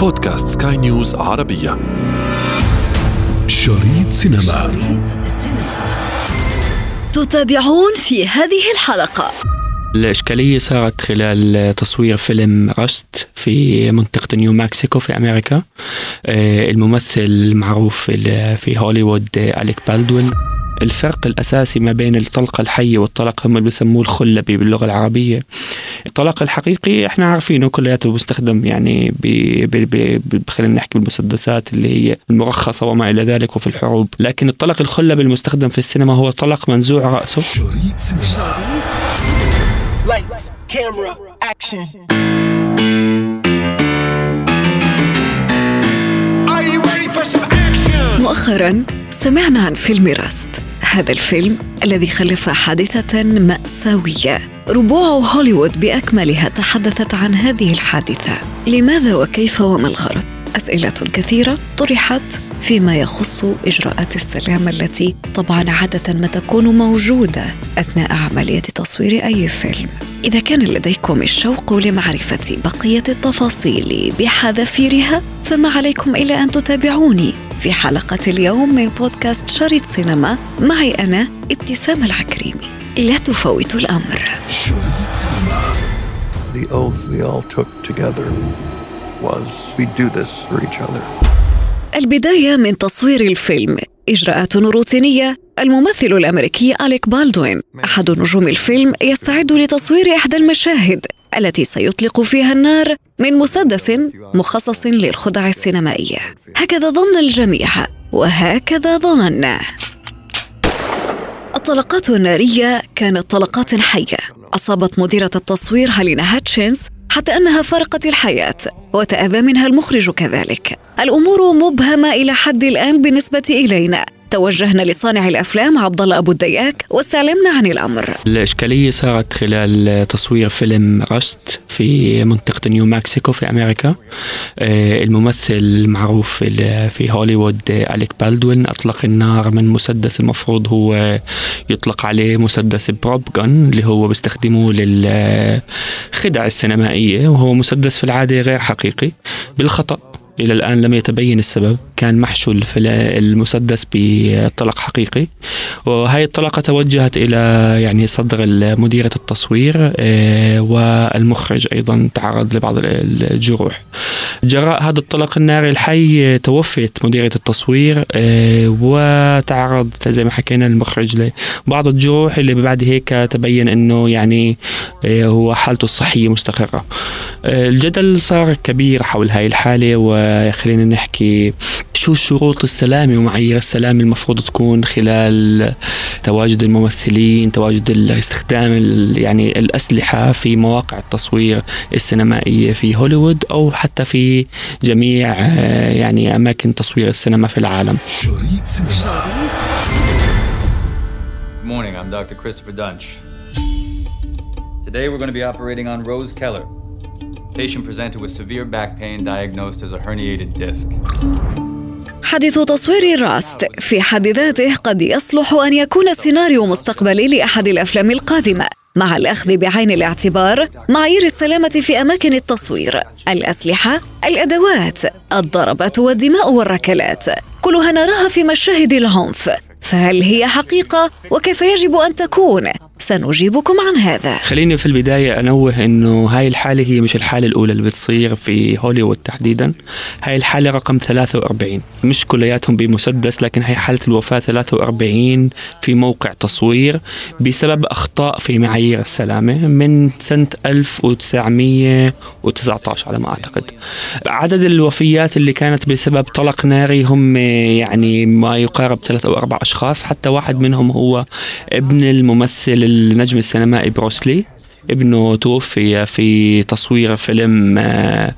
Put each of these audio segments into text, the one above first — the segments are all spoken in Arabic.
بودكاست سكاي نيوز عربية. شريط سينما. تتابعون في هذه الحلقة. الإشكالية صارت خلال تصوير فيلم رست في منطقة نيو مكسيكو في أمريكا. آه، الممثل المعروف في هوليوود آه، أليك بالدوين. الفرق الأساسي ما بين الطلقة الحية والطلق هم اللي بيسموه الخلبي باللغة العربية. الطلق الحقيقي إحنا عارفينه كلياته بيستخدم يعني خلينا نحكي بالمسدسات اللي هي المرخصة وما إلى ذلك وفي الحروب. لكن الطلق الخلبي المستخدم في السينما هو طلق منزوع رأسه. شريط سينما Lights, camera, action? مؤخرا سمعنا عن فيلم راست. هذا الفيلم الذي خلف حادثة مأساوية ربوع هوليوود بأكملها تحدثت عن هذه الحادثة لماذا وكيف وما الغرض؟ أسئلة كثيرة طرحت فيما يخص إجراءات السلامة التي طبعا عادة ما تكون موجودة أثناء عملية تصوير أي فيلم. إذا كان لديكم الشوق لمعرفة بقية التفاصيل بحذافيرها فما عليكم إلا أن تتابعوني في حلقة اليوم من بودكاست شريط سينما معي أنا ابتسام العكريمي لا تفوتوا الأمر. the oath we all took together was we do this for each other. البداية من تصوير الفيلم. إجراءات روتينية الممثل الأمريكي أليك بالدوين. أحد نجوم الفيلم يستعد لتصوير إحدى المشاهد التي سيطلق فيها النار من مسدس مخصص للخدع السينمائية. هكذا ظن الجميع. وهكذا ظننا. الطلقات النارية كانت طلقات حية. أصابت مديرة التصوير هالينا هاتشينز حتى أنها فارقت الحياة وتأذى منها المخرج كذلك. الأمور مبهمة إلى حد الآن بالنسبة إلينا. توجهنا لصانع الأفلام عبد الله أبو الدياك واستعلمنا عن الأمر. الإشكالية صارت خلال تصوير فيلم رست في منطقة نيو مكسيكو في أمريكا. آه، الممثل المعروف في هوليوود أليك بالدوين أطلق النار من مسدس المفروض هو يطلق عليه مسدس بروب جن اللي هو بيستخدموه للخدع السينمائية وهو مسدس في العادة غير حقيقي بالخطأ إلى الآن لم يتبين السبب كان محشو المسدس بطلق حقيقي. وهي الطلقة توجهت إلى يعني صدر مديرة التصوير آه، والمخرج أيضا تعرض لبعض الجروح. جراء هذا الطلق الناري الحي توفيت مديرة التصوير آه، وتعرض زي ما حكينا المخرج لبعض الجروح اللي بعد هيك تبين إنه يعني آه، هو حالته الصحية مستقرة. الجدل صار كبير حول هاي الحالة وخلينا نحكي شو شروط السلامة ومعايير السلامة المفروض تكون خلال تواجد الممثلين تواجد استخدام يعني الأسلحة في مواقع التصوير السينمائية في هوليوود أو حتى في جميع آه، يعني أماكن تصوير السينما في العالم شريط سينما Good morning, I'm Dr. Christopher Dunch. Today we're going to be operating on Rose Keller, patient presented with severe back pain diagnosed as a herniated disc. حديث تصوير راست في حد ذاته قد يصلح أن يكون سيناريو مستقبلي لأحد الأفلام القادمة مع الأخذ بعين الاعتبار معايير السلامة في أماكن التصوير. الأسلحة الأدوات الضربات والدماء والركلات. كلها نراها في مشاهد العنف. فهل هي حقيقة؟ وكيف يجب أن تكون؟ سنجيبكم عن هذا. خليني في البداية أنوه أنه هاي الحالة هي مش الحالة الأولى اللي بتصير في هوليوود تحديدا. هاي الحالة رقم 43 مش كلياتهم بمسدس لكن هي حالة الوفاة 43 في موقع تصوير بسبب أخطاء في معايير السلامة من سنة 1919 على ما أعتقد. عدد الوفيات اللي كانت بسبب طلق ناري هم يعني ما يقارب ثلاث أو أربع أشخاص حتى واحد منهم هو ابن الممثل النجم السينمائي بروسلي ابنه توفي في تصوير فيلم آه،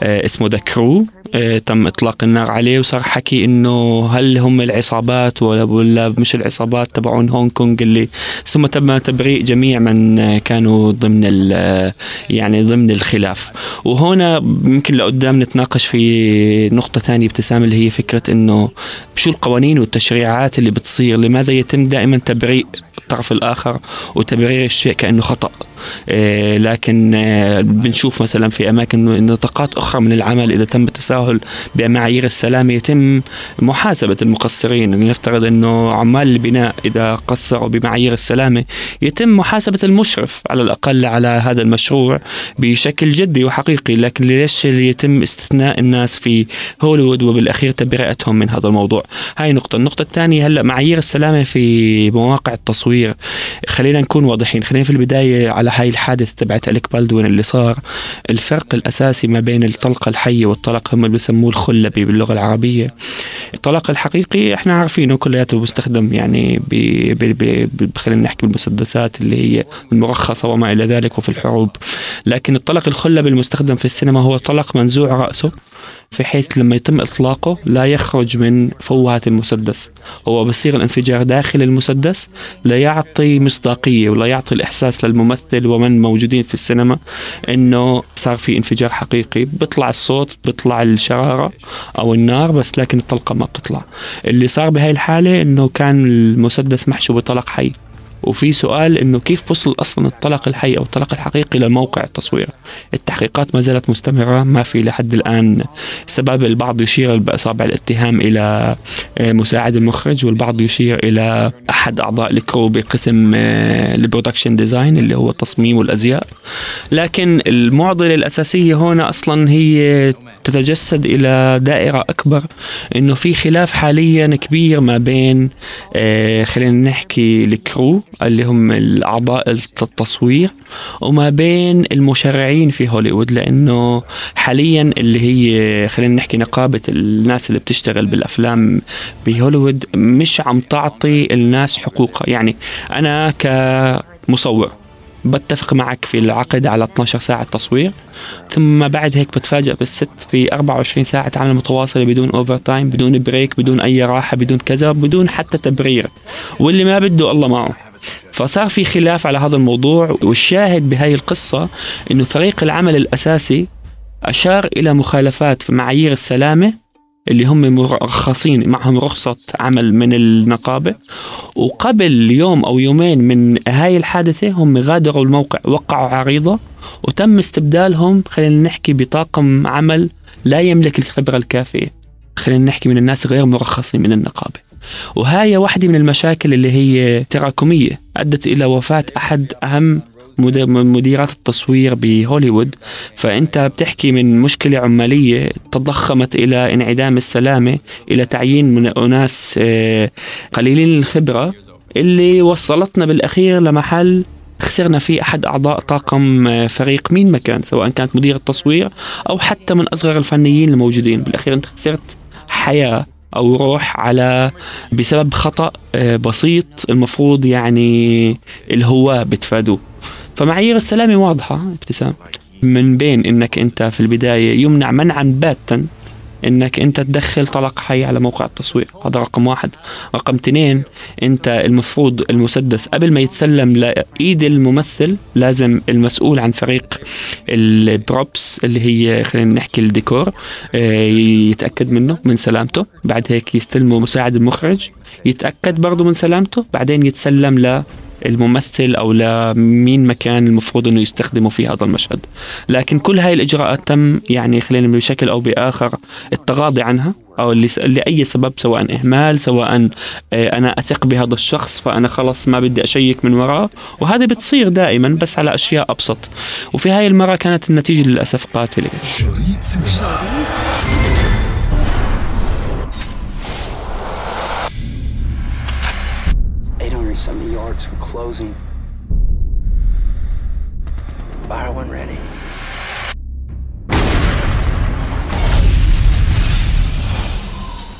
آه، اسمه The Crow آه، تم إطلاق النار عليه وصار حكي إنه هل هم العصابات ولا ولا مش العصابات تبعون هونغ كونغ اللي ثم تم تبريء جميع من كانوا ضمن يعني ضمن الخلاف. وهنا ممكن لقدام نتناقش في نقطة ثانية ابتسام اللي هي فكرة إنه شو القوانين والتشريعات اللي بتصير لماذا يتم دائما تبريء الطرف الآخر وتبرير الشيء كأنه خطأ. آه، لكن آه، بنشوف مثلا في أماكن نطاقات أخرى من العمل إذا تم التساهل بمعايير السلامة يتم محاسبة المقصرين. نفترض أنه عمال البناء إذا قصروا بمعايير السلامة يتم محاسبة المشرف على الأقل على هذا المشروع بشكل جدي وحقيقي. لكن ليش يتم استثناء الناس في هوليوود وبالأخير تبرئتهم من هذا الموضوع؟ هاي نقطة. النقطة الثانية هلأ معايير السلامة في مواقع التصوير خلينا نكون واضحين. خلينا في البداية على هاي الحادث تبعت أليك بالدوين اللي صار. الفرق الأساسي ما بين الطلقة الحية والطلق هم اللي بسموه الخلبي باللغة العربية. الطلق الحقيقي إحنا عارفينه كلياته مستخدم يعني خلينا نحكي بالمسدسات اللي هي المرخصة وما إلى ذلك وفي الحروب. لكن الطلق الخلبي المستخدم في السينما هو طلق منزوع رأسه. في حيث لما يتم إطلاقه لا يخرج من فوهة المسدس. هو بصير الانفجار داخل المسدس لا يعطي مصداقية ولا يعطي الإحساس للممثل ومن موجودين في السينما إنه صار في انفجار حقيقي. بيطلع الصوت بيطلع الشرارة أو النار بس لكن الطلقة ما بتطلع. اللي صار بهاي الحالة إنه كان المسدس محشو بطلق حي. وفي سؤال إنه كيف وصل أصلا الطلق الحي أو الطلق الحقيقي لموقع التصوير؟ التحقيقات ما زالت مستمرة ما في لحد الآن سبب البعض يشير بأصابع الاتهام إلى آه، مساعد المخرج والبعض يشير إلى أحد أعضاء ال crew بقسم آه، ال production design اللي هو التصميم والازياء لكن المعضلة الأساسية هنا أصلا هي تتجسد إلى دائرة أكبر إنه في خلاف حاليا كبير ما بين آه، خلينا نحكي الكرو اللي هم الأعضاء التصوير وما بين المشرعين في هوليوود لأنه حاليا اللي هي خلينا نحكي نقابة الناس اللي بتشتغل بالأفلام بهوليوود مش عم تعطي الناس حقوقها. يعني أنا كمصور بتفق معك في العقد على 12 ساعة تصوير ثم بعد هيك بتفاجئ بالست في 24 ساعة عمل متواصلة بدون overtime بدون break بدون أي راحة بدون كذا بدون حتى تبرير. واللي ما بده الله معه. فصار في خلاف على هذا الموضوع والشاهد بهاي القصة إنه فريق العمل الأساسي أشار إلى مخالفات في معايير السلامة اللي هم مرخصين معهم رخصة عمل من النقابة وقبل يوم أو يومين من هاي الحادثة هم غادروا الموقع وقعوا عريضة. وتم استبدالهم خلينا نحكي بطاقم عمل لا يملك الخبرة الكافية. خلينا نحكي من الناس غير مرخصين من النقابة وهاي واحدة من المشاكل اللي هي تراكمية أدت إلى وفاة أحد أهم مديرات التصوير بهوليوود فأنت بتحكي من مشكلة عمالية تضخمت إلى انعدام السلامة إلى تعيين من أناس آه، قليلين الخبرة اللي وصلتنا بالأخير لمحل خسرنا فيه أحد أعضاء طاقم آه، فريق مين ما كان سواء كانت مدير التصوير أو حتى من أصغر الفنيين الموجودين. بالأخير أنت خسرت حياة أو روح على بسبب خطأ آه، بسيط المفروض يعني الهواة بتفادوه. فمعايير السلامة واضحة ابتسام. من بين إنك أنت في البداية يمنع منعا باتا إنك أنت تدخل طلق حي على موقع التصوير هذا رقم واحد. رقم اثنين أنت المفروض المسدس قبل ما يتسلم لأيد الممثل لازم المسؤول عن فريق ال props اللي هي خلينا نحكي الديكور آه، يتأكد منه من سلامته بعد هيك يستلمه مساعد المخرج يتأكد برضه من سلامته بعدين يتسلم الممثل أو لمين مكان المفروض إنه يستخدمه في هذا المشهد. لكن كل هاي الإجراءات تم يعني خلينا بشكل أو بآخر التغاضي عنها أو لأي سبب سواء إهمال سواء آه، أنا أثق بهذا الشخص فأنا خلص ما بدي أشيك من وراه. وهذا بتصير دائما بس على أشياء أبسط. وفي هاي المرة كانت النتيجة للأسف قاتلة. شريط yards are closing. Fire when ready.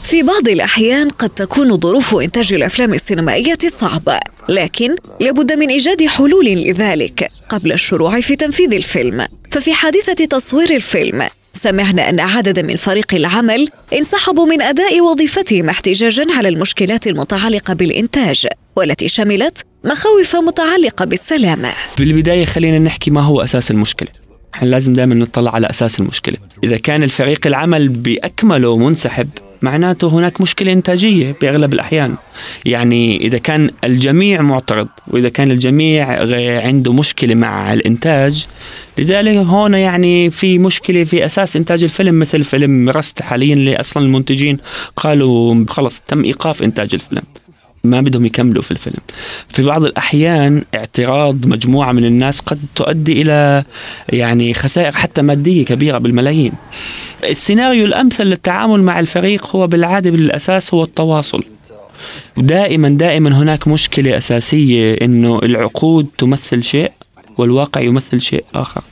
في بعض الأحيان قد تكون ظروف إنتاج الأفلام السينمائية صعبة، لكن لابد من إيجاد حلول لذلك قبل الشروع في تنفيذ الفيلم. ففي حادثة تصوير الفيلم سمعنا أن عددا من فريق العمل انسحبوا من أداء وظيفتهم احتجاجا على المشكلات المتعلقة بالإنتاج والتي شملت مخاوف متعلقة بالسلامة بالبداية خلينا نحكي ما هو أساس المشكلة. إحنا لازم دائما نطلع على أساس المشكلة. إذا كان الفريق العمل بأكمله منسحب معناته هناك مشكلة إنتاجية بأغلب الأحيان. يعني إذا كان الجميع معترض وإذا كان الجميع عنده مشكلة مع الإنتاج لذلك هون يعني في مشكلة في أساس إنتاج الفيلم مثل فيلم رست. حاليا اللي أصلا المنتجين قالوا خلص تم إيقاف إنتاج الفيلم. ما بدهم يكملوا في الفيلم. في بعض الأحيان اعتراض مجموعة من الناس قد تؤدي إلى يعني خسائر حتى مادية كبيرة بالملايين. السيناريو الأمثل للتعامل مع الفريق هو بالعادة بالأساس هو التواصل. دائما دائما هناك مشكلة أساسية أنه العقود تمثل شيء والواقع يمثل شيء آخر.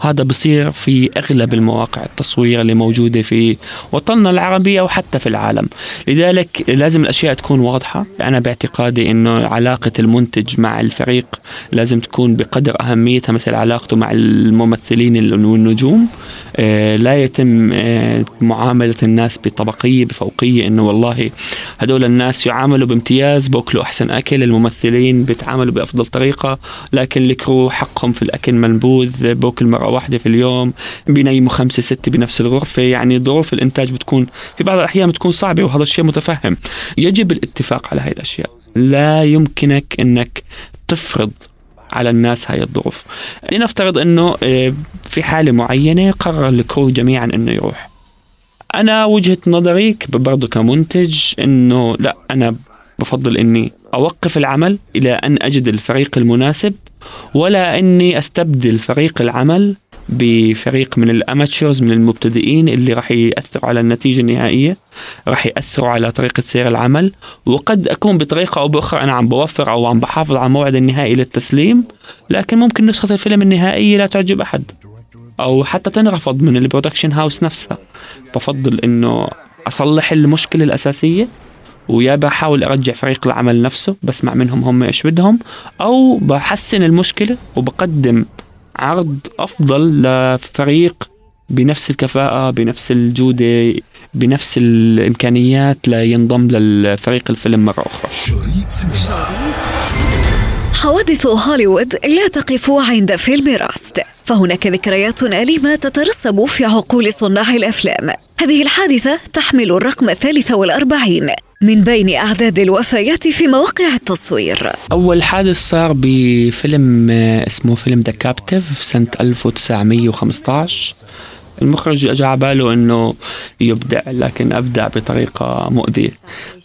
هذا بصير في أغلب المواقع التصوير اللي موجودة في وطننا العربي أو حتى في العالم. لذلك لازم الأشياء تكون واضحة. أنا باعتقادي أنه علاقة المنتج مع الفريق لازم تكون بقدر أهميتها مثل علاقته مع الممثلين والنجوم. آه، لا يتم آه، معاملة الناس بطبقية بفوقية إنه والله هدول الناس يعاملوا بامتياز بأكلوا أحسن أكل الممثلين بيتعاملوا بأفضل طريقة لكن الكرو حقهم في الأكل منبوذ بأكل مرة واحدة في اليوم بينيموا خمسة ستة بنفس الغرفة. يعني ظروف الإنتاج بتكون في بعض الأحيان بتكون صعبة وهذا الشيء متفهم. يجب الاتفاق على هاي الأشياء. لا يمكنك إنك تفرض على الناس هاي الظروف. لنفترض إنه آه، في حالة معينة قرر الكرو جميعا إنه يروح. أنا وجهة نظري برضه كمنتج إنه لا أنا بفضل إني أوقف العمل إلى أن أجد الفريق المناسب ولا إني أستبدل فريق العمل بفريق من ال amateurs من المبتدئين اللي راح يأثروا على النتيجة النهائية راح يأثروا على طريقة سير العمل. وقد أكون بطريقة أو بأخرى أنا عم بوفر أو عم بحافظ على الموعد النهائي للتسليم لكن ممكن نسخة الفيلم النهائية لا تعجب أحد. أو حتى تنرفض من ال production house نفسها. بفضل إنه أصلح المشكلة الأساسية ويا بحاول أرجع فريق العمل نفسه بسمع منهم هم إيش بدهم أو بحسن المشكلة وبقدم عرض أفضل لفريق بنفس الكفاءة بنفس الجودة بنفس الإمكانيات لينضم للفريق الفيلم مرة أخرى. شريط سينما. حوادث هوليوود لا تقف عند فيلم راست. فهناك ذكريات أليمة تترسب في عقول صناع الأفلام. هذه الحادثة تحمل الرقم الثالث والأربعين. من بين أعداد الوفيات في مواقع التصوير. أول حادث صار بفيلم آه، اسمه فيلم ذا كابتيف سنة 1915 المخرج اجى على باله إنه يبدع لكن أبدع بطريقة مؤذية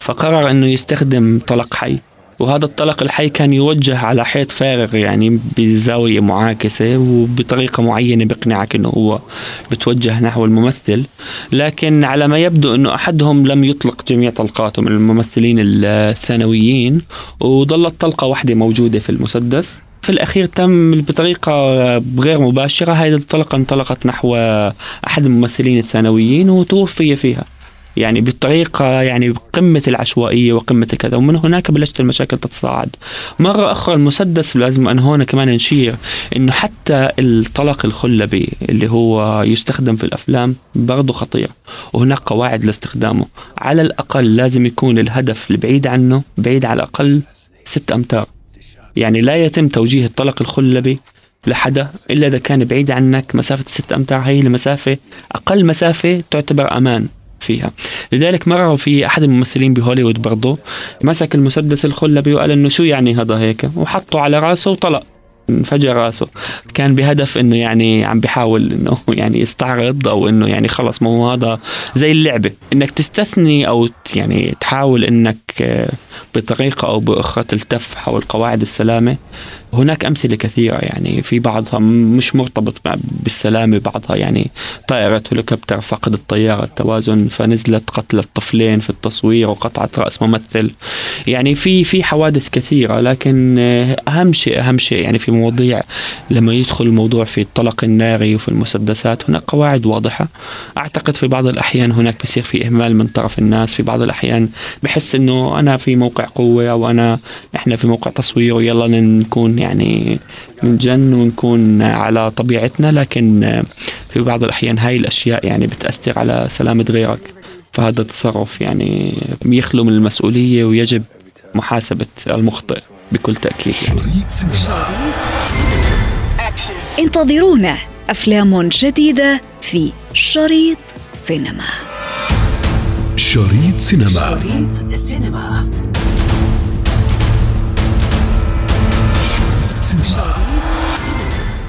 فقرر إنه يستخدم طلق حي. وهذا الطلق الحي كان يوجه على حيط فارغ يعني بزاوية معاكسة وبطريقة معينة بيقنعك إنه هو بتوجه نحو الممثل. لكن على ما يبدو إنه أحدهم لم يطلق جميع طلقاته من الممثلين الثانويين وظلت طلقة واحدة موجودة في المسدس. في الأخير تم بطريقة غير مباشرة هذه الطلقة انطلقت نحو أحد الممثلين الثانويين وتوفي فيها. يعني بطريقة يعني قمة العشوائية وقمة كذا ومن هناك بلشت المشاكل تتصاعد. مرة أخرى المسدس لازم أن هون كمان نشير أنه حتى الطلق الخلبي اللي هو يستخدم في الأفلام برضه خطير وهناك قواعد لاستخدامه. على الأقل لازم يكون الهدف البعيد عنه بعيد على الأقل ست أمتار. يعني لا يتم توجيه الطلق الخلبي لحدا إلا إذا كان بعيد عنك مسافة ست أمتار. هي المسافة أقل مسافة تعتبر أمان. فيها. لذلك مرة في أحد الممثلين بهوليوود برضه مسك المسدس الخلبي وقال إنه شو يعني هذا هيك؟ وحطه على رأسه وطلق انفجر رأسه. كان بهدف إنه يعني عم بيحاول إنه يعني يستعرض أو إنه يعني خلص ما هو هذا زي اللعبة. إنك تستثني أو يعني تحاول إنك بطريقة أو بأخرى تلتف حول قواعد السلامة. هناك أمثلة كثيرة يعني في بعضها مش مرتبط بالسلامة بعضها يعني طائرة هليكوبتر فقد الطيارة التوازن فنزلت قتلت طفلين في التصوير وقطعت رأس ممثل. يعني في في حوادث كثيرة لكن أهم شيء أهم شيء يعني في مواضيع لما يدخل الموضوع في الطلق الناري وفي المسدسات هناك قواعد واضحة. أعتقد في بعض الأحيان هناك بصير في إهمال من طرف الناس في بعض الأحيان بحس إنه أنا في موقع قوة أو أنا إحنا في موقع تصوير ويلا نكون يعني من جن ونكون على طبيعتنا لكن في بعض الأحيان هاي الأشياء يعني بتأثر على سلامة غيرك فهذا تصرف يعني يخلو من المسؤولية ويجب محاسبة المخطئ بكل تأكيد يعني. انتظرونا أفلام جديدة في شريط سينما شريط سينما. شريط سينما.